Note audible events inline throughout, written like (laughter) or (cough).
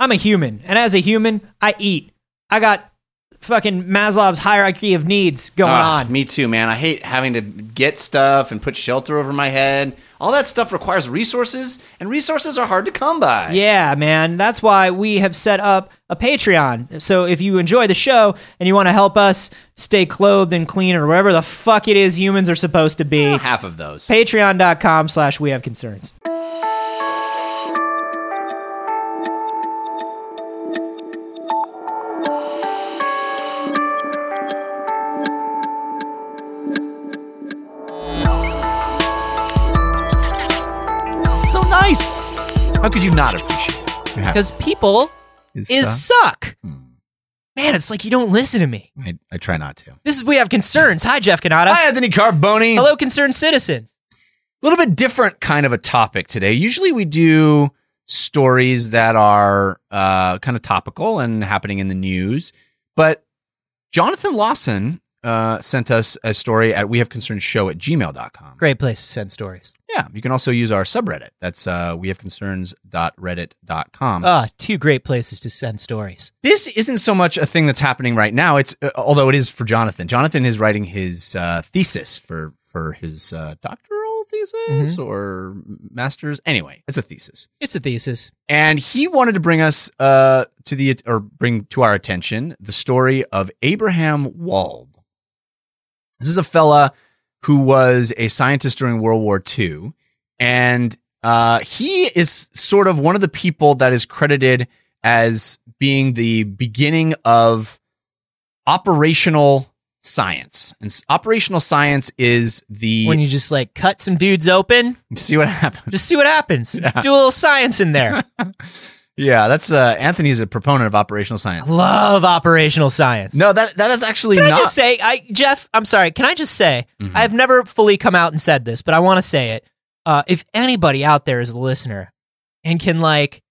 I'm a human, and as a human, I eat. I got fucking Maslow's hierarchy of needs going Ah, on. Me too, man. I hate having to get stuff and put shelter over my head. All that stuff requires resources, and resources are hard to come by. Yeah, man. That's why we have set up a Patreon. So if you enjoy the show and you want to help us stay clothed and clean or whatever the fuck it is humans are supposed to be, Half of those. patreon.com slash we have concerns. Nice. How could you not appreciate it? Yeah. Because people Is, is uh, suck. Man, it's like you don't listen to me. I, I try not to. This is We Have Concerns. Hi, Jeff Cannata. Hi, Anthony Carboni. Hello, concerned citizens. A little bit different kind of a topic today. Usually we do stories that are uh, kind of topical and happening in the news, but Jonathan Lawson uh, sent us a story at we have concerns show at gmail.com. Great place to send stories. Yeah, you can also use our subreddit. That's uh, we have concerns.reddit.com. Ah, two great places to send stories. this isn't so much a thing that's happening right now. It's uh, although it is for Jonathan. Jonathan is writing his uh, thesis for for his uh, doctoral thesis or master's. Anyway, it's a thesis, It's a thesis. and he wanted to bring us uh, to the or bring to our attention the story of Abraham Wald. This is a fella who was a scientist during World War II, and uh, he is sort of one of the people that is credited as being the beginning of operational science. And operational science is the When you just like cut some dudes open, see what (laughs) happens. just see what happens. Do a little science in there. (laughs) Yeah, that's uh, Anthony is a proponent of operational science. Love operational science. No, that that is actually Can I just say, I Jeff, I'm sorry. Can I just say, Mhm. I've never fully come out and said this, but I want to say it. Uh, if anybody out there is a listener and can like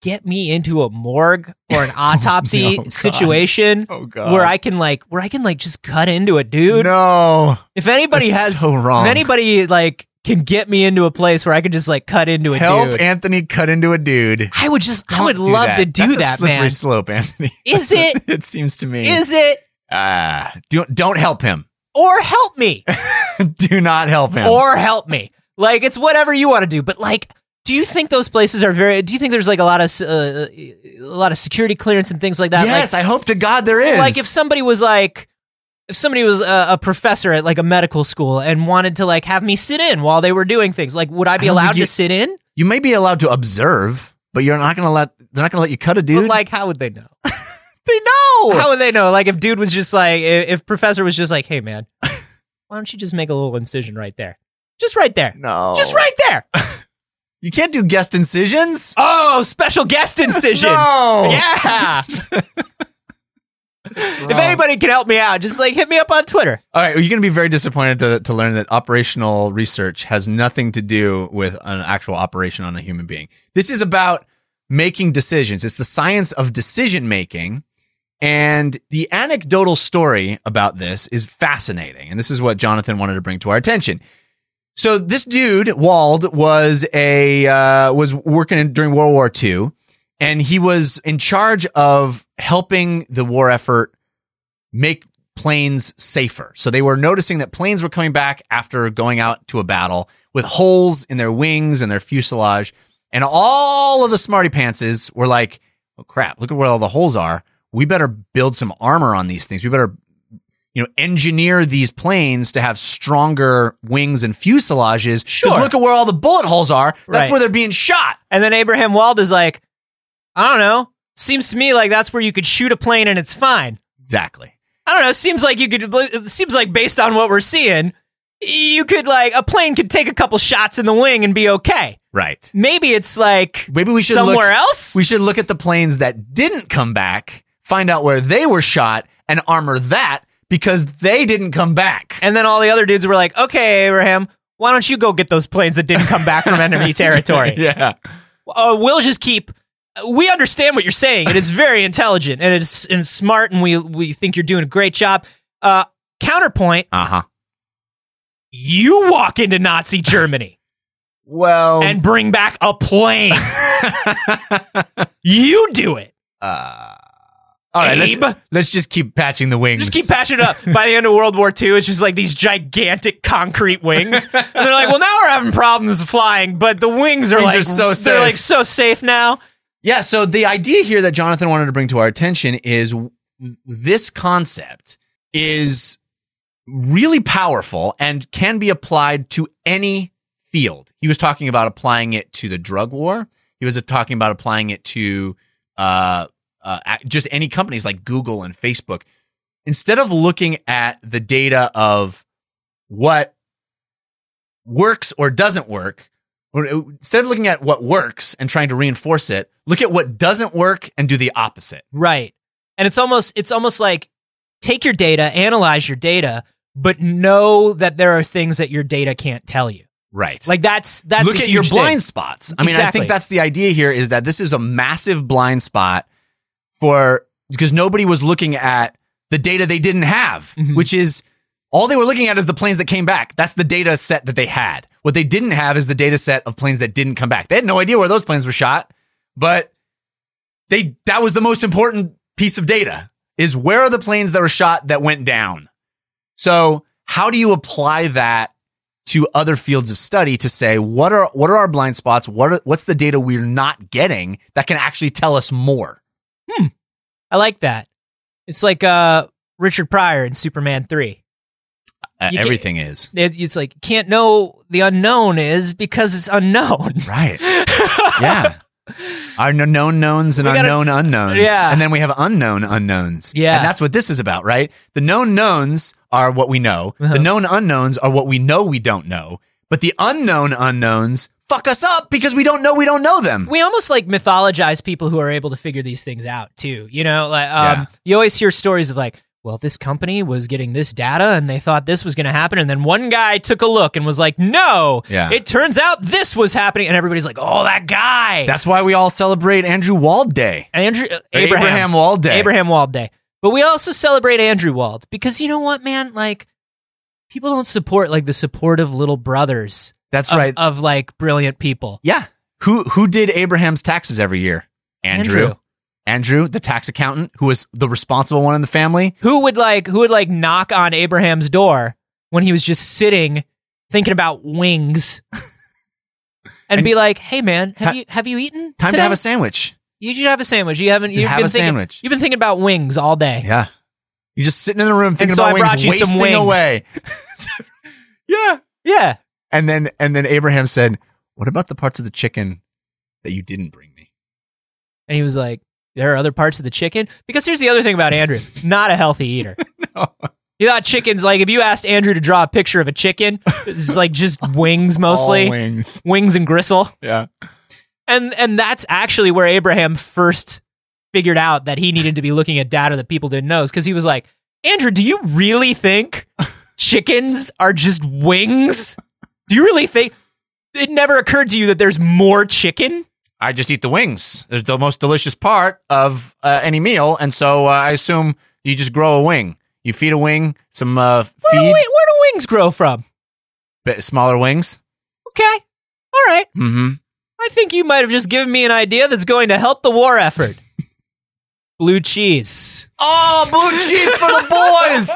get me into a morgue or an (laughs) autopsy no, God. situation oh God, where I can like where I can like just cut into a dude. no, If anybody That's has so wrong. if anybody like can get me into a place where I can just like cut into a help dude, Anthony cut into a dude. I would just I Don't would love that. to do That's a that, slippery man. slope, Anthony. Is it? (laughs) it seems to me. Is it ah, don't don't help him. or help me? (laughs) do not help him. or help me. Like it's whatever you want to do, but like, do you think those places are very? Do you think there's like a lot of uh, a lot of security clearance and things like that? yes, I hope to God there is. Like, like if somebody was like, if somebody was a, a professor at like a medical school and wanted to like have me sit in while they were doing things, like, would I be I allowed you- to sit in? you may be allowed to observe, but you're not going to let. They're not going to let you cut a dude. But like, how would they know? (laughs) they know. How would they know? Like, if dude was just like, if, if professor was just like, hey man, (laughs) why don't you just make a little incision right there, just right there, no, just right there. (laughs) You can't do guest incisions. Oh, special guest incision. No. Yeah. What's if anybody can help me out, just like hit me up on Twitter. All right, you're going to be very disappointed to, to learn that operational research has nothing to do with an actual operation on a human being. This is about making decisions. It's the science of decision making. And the anecdotal story about this is fascinating. And this is what Jonathan wanted to bring to our attention. So this dude, Wald, was a uh, was working in, during World War II, and he was in charge of helping the war effort make planes safer. So they were noticing that planes were coming back after going out to a battle with holes in their wings and their fuselage. And all of the smarty pantses were like, oh crap, look at where all the holes are. We better build some armor on these things. We better, you know, engineer these planes to have stronger wings and fuselages. Sure. Because look at where all the bullet holes are. That's Right. where they're being shot. And then Abraham Wald is like, I don't know. Seems to me like that's where you could shoot a plane and it's fine. Exactly. I don't know. Seems like you could. It seems like based on what we're seeing, you could like a plane could take a couple shots in the wing and be okay. Right. Maybe it's like Maybe we should somewhere look, else. We should look at the planes that didn't come back, find out where they were shot, and armor that because they didn't come back. and then all the other dudes were like, "Okay, Abraham, why don't you go get those planes that didn't come back from enemy (laughs) territory? yeah. uh, we'll just keep. We understand what you're saying. It is very (laughs) intelligent and it's and smart, and we we think you're doing a great job. Uh, counterpoint: Uh huh. You walk into Nazi Germany. (laughs) Well, and bring back a plane. (laughs) you do it. uh, all right, Abe? let's, let's just keep patching the wings. Just keep patching it up. By the end of World War II, it's just like these gigantic concrete wings. And they're like, well, now we're having problems flying, but the wings are Wings like are so they're like so safe now. Yeah, so the idea here that Jonathan wanted to bring to our attention is this concept is really powerful and can be applied to any field. He was talking about applying it to the drug war. He was talking about applying it to uh, uh, just any companies like Google and Facebook. Instead of looking at the data of what works or doesn't work, or instead of looking at what works and trying to reinforce it, look at what doesn't work and do the opposite. Right. And it's almost it's almost like take your data, analyze your data, but know that there are things that your data can't tell you. Right. Like that's that's look at your blind thing. spots. I mean, I think that's the idea here is that this is a massive blind spot for because nobody was looking at the data they didn't have, Mhm. which is all they were looking at is the planes that came back. That's the data set that they had. What they didn't have is the data set of planes that didn't come back. They had no idea where those planes were shot, but they that was the most important piece of data is where are the planes that were shot that went down. So, how do you apply that to other fields of study to say what are what are our blind spots? What are, what's the data we're not getting that can actually tell us more? I like that. It's like uh Richard Pryor in Superman 3. Uh, everything is It, it's like can't know the unknown is because it's unknown. (laughs) right. (laughs) Yeah, our known knowns and gotta- unknown unknowns. Yeah. and then we have unknown unknowns. Yeah. and that's what this is about, right? The known knowns are what we know. Uh-huh. The known unknowns are what we know we don't know. But the unknown unknowns fuck us up because we don't know we don't know them. we almost like mythologize people who are able to figure these things out too. You know, like um, Yeah. you always hear stories of like, well, this company was getting this data and they thought this was going to happen, and then one guy took a look and was like, no, Yeah. it turns out this was happening, and everybody's like, oh, that guy, That's why we all celebrate Andrew Wald Day. Andrew uh, Abraham, Abraham Wald Day. Abraham Wald Day. But we also celebrate Andrew Wald because you know what, man, like. People don't support like the supportive little brothers That's of, right. of like brilliant people. Yeah. Who who did Abraham's taxes every year? Andrew. Andrew. Andrew, the tax accountant, who was the responsible one in the family. who would like who would like knock on Abraham's door when he was just sitting thinking about wings (laughs) and, And- be like, "Hey man, have Ti- you have you eaten? Time today? to have a sandwich. You should have a sandwich. You haven't. Just You've have been a thinking, sandwich. You've been thinking about wings all day. Yeah. You're just sitting in the room thinking so about I wings, wasting wings. away. (laughs) yeah. Yeah. And then and then Abraham said, "What about the parts of the chicken that you didn't bring me?" And he was like, "There are other parts of the chicken." Because here's the other thing about Andrew: (laughs) not a healthy eater. No. You thought chickens like if you asked Andrew to draw a picture of a chicken, it's like just (laughs) wings mostly, All wings. wings and gristle. Yeah. and and that's actually where Abraham first figured out that he needed to be looking at data that people didn't know because he was like, Andrew, do you really think (laughs) chickens are just wings? Do you really think it never occurred to you that there's more chicken? I just eat the wings. It's the most delicious part of uh, any meal, and so uh, I assume you just grow a wing. You feed a wing some uh, Where do, feed, wi- where do wings grow from? bit smaller wings. Okay, all right. Mm-hmm. I think you might have just given me an idea that's going to help the war effort. Blue cheese. Oh, blue cheese for the (laughs) boys,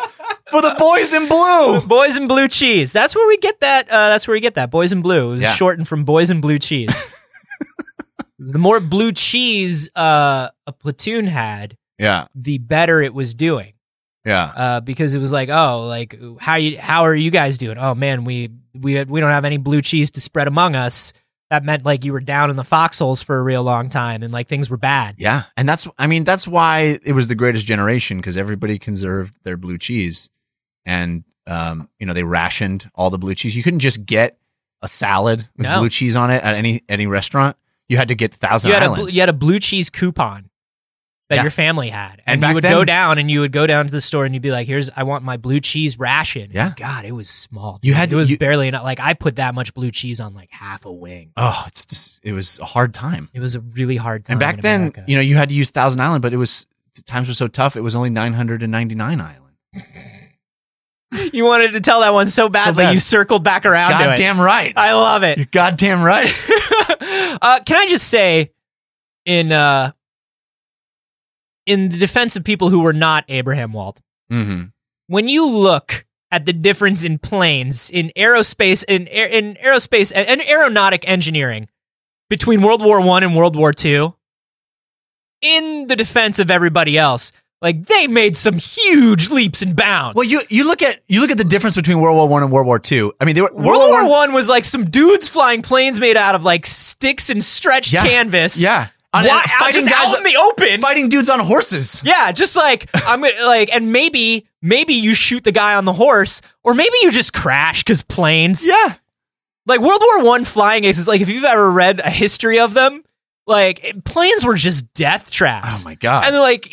for the boys in blue. Boys in blue cheese. That's where we get that. Uh, that's where we get that. Boys in blue. It was Yeah. shortened from boys in blue cheese. (laughs) the more blue cheese uh, a platoon had, Yeah, the better it was doing. yeah. Uh, because it was like, oh, like how you how are you guys doing? Oh man, we we we don't have any blue cheese to spread among us. That meant like you were down in the foxholes for a real long time, and like things were bad. Yeah, and that's I mean that's why it was the greatest generation because everybody conserved their blue cheese, and um, you know they rationed all the blue cheese. You couldn't just get a salad with No. blue cheese on it at any any restaurant. You had to get Thousand You had a Island. bl- you had a blue cheese coupon that Yeah. your family had, And and, back you would then- go down and you would go down to the store and you'd be like, "Here's I want my blue cheese ration." Yeah. God, it was small. You dude. had it was you- barely enough. Like I put that much blue cheese on like half a wing. oh, it's just it was a hard time. It was a really hard time. and back then, you know, you had to use Thousand Island, but it was the times were so tough. It was only nine hundred and ninety nine island. You wanted to tell that one so badly, bad. you circled back around to it. Goddamn right. I love it. You're goddamn right. (laughs) uh, can I just say, in uh, in the defense of people who were not Abraham Wald, hmm when you look at the difference in planes in aerospace in in aerospace and, and aeronautic engineering between World War One and World War Two, in the defense of everybody else, like they made some huge leaps and bounds. Well, you you look at you look at the difference between World War One and World War Two. I mean, they were World, War One was like some dudes flying planes made out of like sticks and stretched Yeah. canvas. Yeah, On- Why, fighting guys out in the open. fighting dudes on horses. Yeah, just like I'm gonna like, and maybe maybe you shoot the guy on the horse, or maybe you just crash because planes. Yeah, Like World War One flying aces. Like if you've ever read a history of them, like planes were just death traps. Oh my god. And like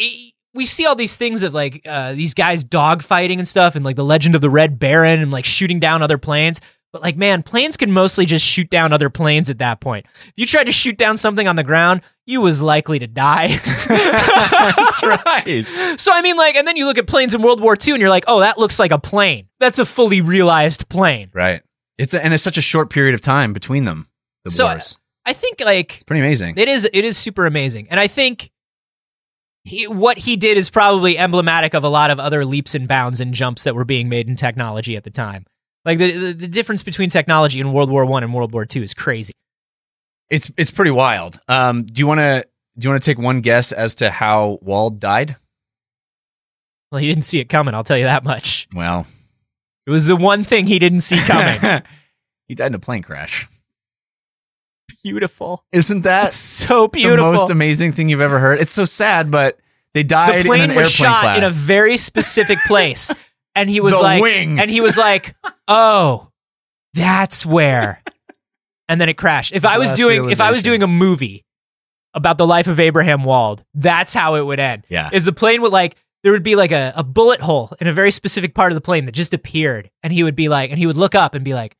we see all these things of like uh, these guys dogfighting and stuff, and like the Legend of the Red Baron, and like shooting down other planes. But like, man, planes can mostly just shoot down other planes at that point. If you tried to shoot down something on the ground, you was likely to die. (laughs) That's right. So I mean, like, and then you look at planes in World War II, and you're like, oh, that looks like a plane. That's a fully realized plane. Right. It's a, and it's such a short period of time between them. The So- wars. I think like It's pretty amazing. it is it is super amazing, and I think he, what he did is probably emblematic of a lot of other leaps and bounds and jumps that were being made in technology at the time. Like the the, the difference between technology in World War One and World War Two is crazy. It's it's pretty wild. Um, do you want to do you want to take one guess as to how Wald died? Well, he didn't see it coming. I'll tell you that much. Well, It was the one thing he didn't see coming. (laughs) he died in a plane crash. Beautiful. Isn't that That's so beautiful? the most amazing thing you've ever heard? It's so sad, but they died the plane in an was airplane shot crash. in a very specific place (laughs) and he was The like wing. and he was like oh that's where and then it crashed if i was doing if i was doing a movie about the life of abraham wald that's how it would end yeah. is the plane would like there would be like a, a bullet hole in a very specific part of the plane that just appeared and he would be like and he would look up and be like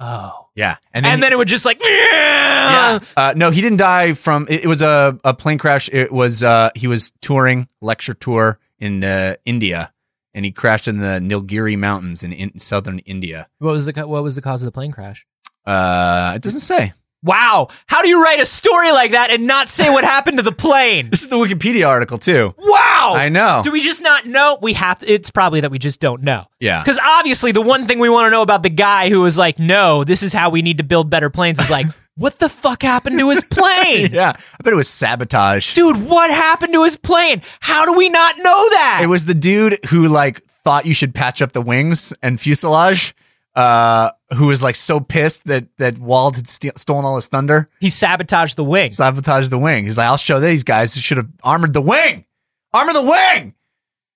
oh Yeah. and then, it would just like yeah. Uh, no, he didn't die from. It, it was a, a plane crash. It was uh, he was touring lecture tour in uh, India, and he crashed in the Nilgiri Mountains in, in southern India. what was the what was the cause of the plane crash Uh, it doesn't say. Wow how do you write a story like that and not say what happened to the plane (laughs) This is the Wikipedia article too. Wow. I know. Do we just not know? We have to. It's probably that we just don't know. Yeah. Because obviously, the one thing we want to know about the guy who was like, no, this is how we need to build better planes is like, (laughs) what the fuck happened to his (laughs) plane? Yeah. I bet it was sabotage. Dude, what happened to his plane? How do we not know that? It was the dude who like thought you should patch up the wings and fuselage. Uh, who was like so pissed that that Wald had st- stolen all his thunder, he sabotaged the wing. sabotaged the wing. He's like, "I'll show these guys who should have armored the wing, armor the wing."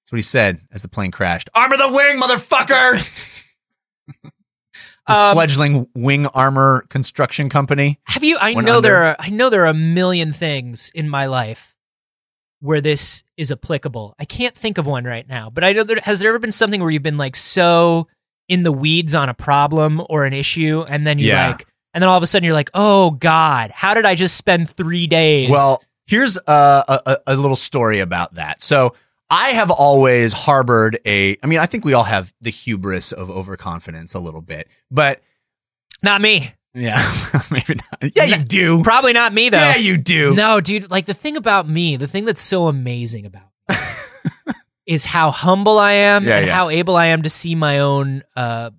That's what he said as the plane crashed. Armor the wing, motherfucker! (laughs) this Um, fledgling wing armor construction company. Have you? I know there are. I know there are a million things in my life where this is applicable. I can't think of one right now, but I know there has there ever been something where you've been like so in the weeds on a problem or an issue, and then you Yeah. like, and then all of a sudden you're like, oh God, how did I just spend three days? Well, here's a, a, a- a little story about that. So I have always harbored a, I mean, I think we all have the hubris of overconfidence a little bit, but not me. yeah, (laughs) maybe not. Yeah, you do. Probably not me though. Yeah, you do. No, dude, like the thing about me, the thing that's so amazing about me is how humble I am Yeah, and yeah. how able I am to see my own uh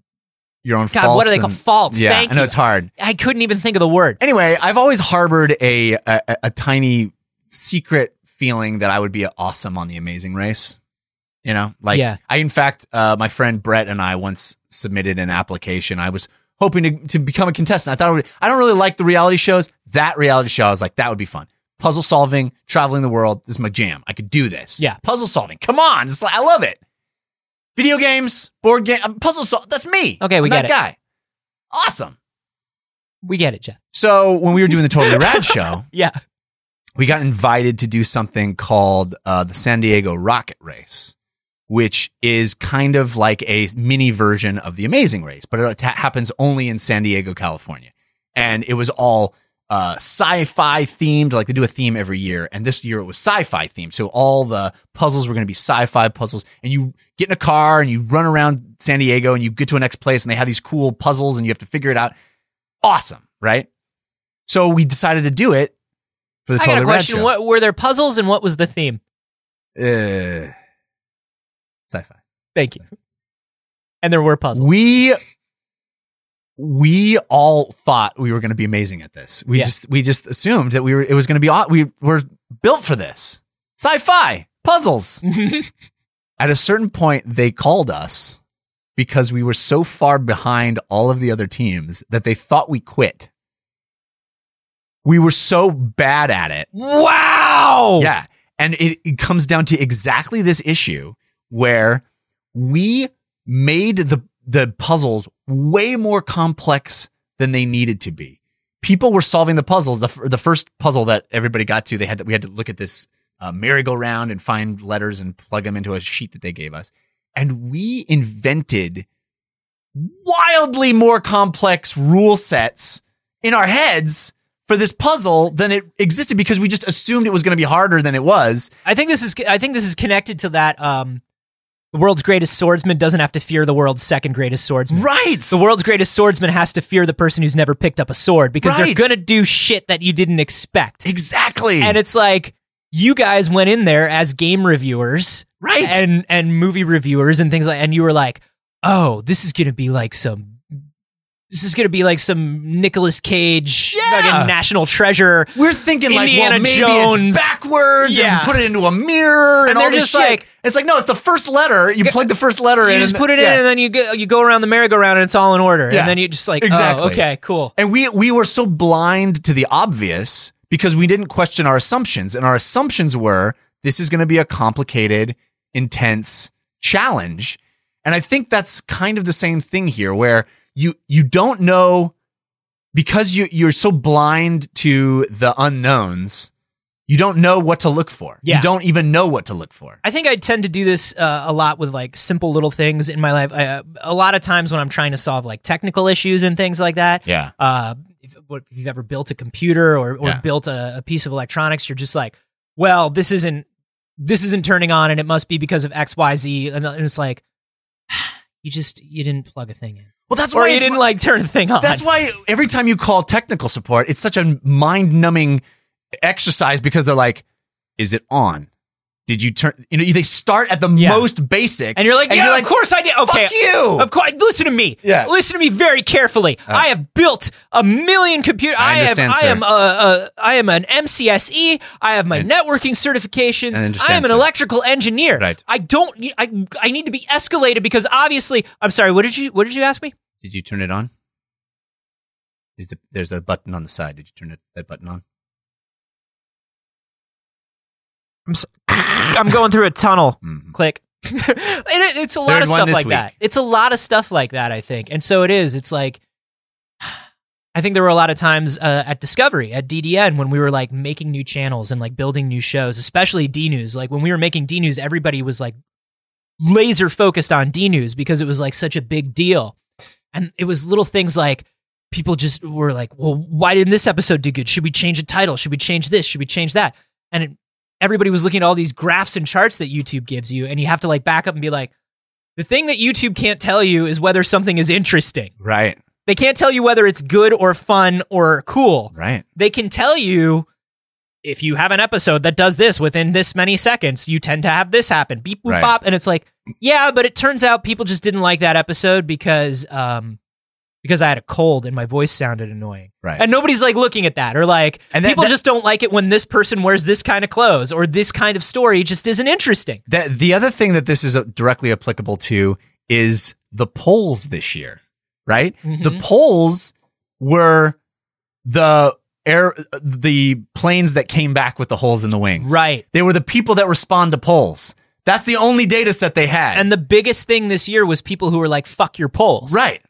Your own God, what are they and- called? Faults. Yeah, Thank I know you. it's hard. I couldn't even think of the word. Anyway, I've always harbored a, a a tiny secret feeling that I would be awesome on the Amazing Race. You know, like Yeah. I, in fact, uh, my friend Brett and I once submitted an application. I was hoping to, to become a contestant. I thought would, I don't really like the reality shows. That reality show, I was like, that would be fun. Puzzle solving, traveling the world. This is my jam. I could do this. Yeah. Puzzle solving. Come on. It's like, I love it. Video games, board game, uh, puzzle solve. That's me. Okay, we I'm get that it. guy. Awesome. We get it, Jeff. So when we were doing the Totally (laughs) Rad show, Yeah. we got invited to do something called uh, the San Diego Rocket Race, which is kind of like a mini version of the Amazing Race, but it ha- happens only in San Diego, California. And it was all uh, sci-fi themed. Like they do a theme every year, and this year it was sci-fi themed. So all the puzzles were going to be sci-fi puzzles. And you get in a car and you run around San Diego, and you get to a next place, and they have these cool puzzles, and you have to figure it out. Awesome, right? So we decided to do it for the I got a question. Show. What were there puzzles and what was the theme? Uh, sci-fi. Thank you. And there were puzzles. We we all thought we were going to be amazing at this. We Yeah. just we just assumed that we were it was going to be we were built for this. Sci-fi puzzles. (laughs) At a certain point they called us because we were so far behind all of the other teams that they thought we quit. We were so bad at it wow. yeah. And it, it comes down to exactly this issue where we made the the puzzles way more complex than they needed to be. People were solving the puzzles. The, the first puzzle that everybody got to, they had to, we had to look at this uh, merry-go-round and find letters and plug them into a sheet that they gave us. And we invented wildly more complex rule sets in our heads for this puzzle than it existed because we just assumed it was going to be harder than it was. I think this is I think this is connected to that um the world's greatest swordsman doesn't have to fear the world's second greatest swordsman. Right. The world's greatest swordsman has to fear the person who's never picked up a sword because they're going to do shit that you didn't expect. exactly. And it's like you guys went in there as game reviewers right. and and movie reviewers and things like and you were like, "Oh, this is going to be like some this is going to be like some Nicolas Cage Yeah. national treasure." we're thinking like, well, maybe Jones. it's backwards Yeah. and put it into a mirror and, And all they're this just shit. like- it's like, no, it's the first letter. You plug the first letter in. You just and- put it yeah. in and then you go, you go around the merry-go-round and it's all in order. Yeah. And then you just like, oh, Exactly. oh, okay, cool. And we we were so blind to the obvious because we didn't question our assumptions. And our assumptions were this is going to be a complicated, intense challenge. And I think that's kind of the same thing here where you you don't know because you you're so blind to the unknowns, you don't know what to look for. Yeah. You don't even know what to look for. I think I tend to do this uh, a lot with like simple little things in my life. Uh, a lot of times when I'm trying to solve like technical issues and things like that. Yeah. Uh, if, if you've ever built a computer or, or Yeah. built a, a piece of electronics, you're just like, well, this isn't this isn't turning on, and it must be because of X, Y, Z. And it's like, (sighs) you just you didn't plug a thing in, Well, that's or why you didn't like turn the thing on. That's why every time you call technical support, it's such a mind numbing exercise because they're like, is it on? Did you turn, you know, they start at the Yeah. most basic. and you're like, yeah, of course I did. Okay, Fuck you. Of course, listen to me. Yeah. listen to me very carefully. I have built a million computer. I I, have. understand, I am. Uh, uh, I am an MCSE. I have my And- networking certifications. I, I am an sir. electrical engineer. Right. I don't. I. I need to be escalated because obviously. I'm sorry. What did you? What did you ask me? Did you turn it on? Is the, there's a button on the side. Did you turn it, that button on? I'm. So, I'm going through a tunnel. Mhm. Click. (laughs) and it, it's a lot of stuff like week. that. It's a lot of stuff like that, I think. And so it is. It's like, (sighs) I think there were a lot of times uh, at Discovery, at DDN, when we were like making new channels and like building new shows, especially D News. Like when we were making D News, everybody was like laser focused on D News because it was like such a big deal. And it was little things like people just were like, well, why didn't this episode do good? Should we change the title? Should we change this? Should we change that? And it, everybody was looking at all these graphs and charts that YouTube gives you, and you have to like back up and be like, the thing that YouTube can't tell you is whether something is interesting. Right. They can't tell you whether it's good or fun or cool. Right. They can tell you if you have an episode that does this within this many seconds, you tend to have this happen. Beep boop Right. bop. And it's like, yeah, but it turns out people just didn't like that episode because um because I had a cold and my voice sounded annoying. Right. And nobody's like looking at that or like And that- people that- just don't like it when this person wears this kind of clothes or this kind of story just isn't interesting. That the other thing that this is uh, directly applicable to is the polls this year, right? The Mhm. polls were the air, the planes that came back with the holes in the wings. Right. They were the people that respond to polls. That's the only data set they had. And the biggest thing this year was people who were like, fuck your polls. right.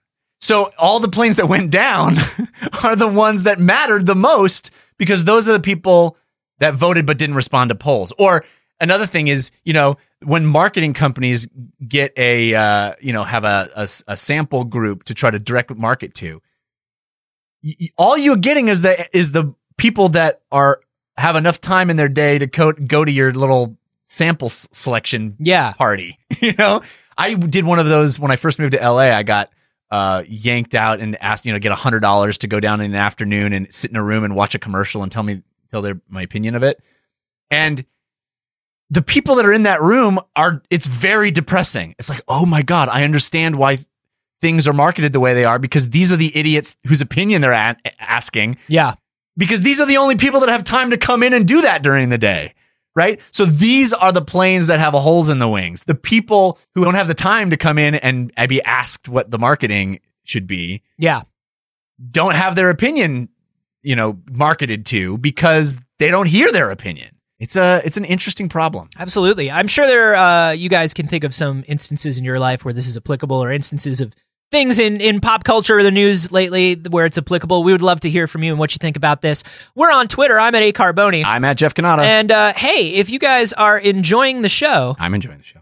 So all the planes that went down (laughs) are the ones that mattered the most because those are the people that voted but didn't respond to polls. Or another thing is, you know, when marketing companies get a, uh, you know, have a, a, a sample group to try to direct market to, all you're getting is the is the people that are have enough time in their day to co- go to your little sample s- selection Yeah. party. (laughs) you know, I did one of those when I first moved to LA. I got uh, yanked out and asked, you know, get a hundred dollars to go down in the afternoon and sit in a room and watch a commercial and tell me tell their my opinion of it. And the people that are in that room are it's very depressing. It's like, oh my god, I understand why things are marketed the way they are because these are the idiots whose opinion they're a- asking Yeah. because these are the only people that have time to come in and do that during the day. Right. So these are the planes that have holes in the wings. The people who don't have the time to come in and be asked what the marketing should be Yeah. don't have their opinion, you know, marketed to because they don't hear their opinion. It's a it's an interesting problem. Absolutely. I'm sure there uh, you guys can think of some instances in your life where this is applicable or instances of things in, in pop culture or the news lately where it's applicable. We would love to hear from you and what you think about this. We're on Twitter. I'm at A Carboni. I'm at Jeff Cannata. And uh, hey, if you guys are enjoying the show, I'm enjoying the show.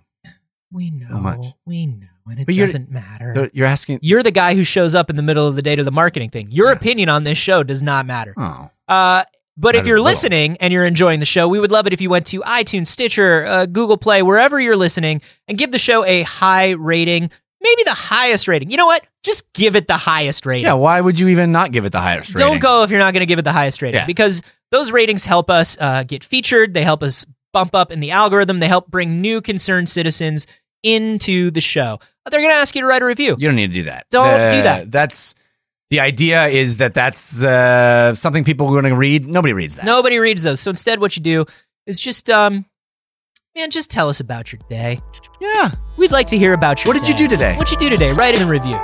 we know. So much. We know. And it But doesn't matter. So you're asking you're the guy who shows up in the middle of the day to the marketing thing. Your opinion on this show does not matter. Oh. Uh, but if you're listening and you're enjoying the show, we would love it if you went to iTunes, Stitcher, uh, Google Play, wherever you're listening, and give the show a high rating, maybe the highest rating. You know what? Just give it the highest rating. Yeah, why would you even not give it the highest rating? Don't go if you're not going to give it the highest rating Yeah. because those ratings help us uh, get featured. They help us bump up in the algorithm. They help bring new concerned citizens into the show. They're going to ask you to write a review. You don't need to do that. Don't do that. That's the idea is that that's uh, something people are going to read. Nobody reads that. Nobody reads those. So instead, what you do is just, um, man, just tell us about your day. Yeah. We'd like to hear about your What did you do today? What'd you do today? Write in a review.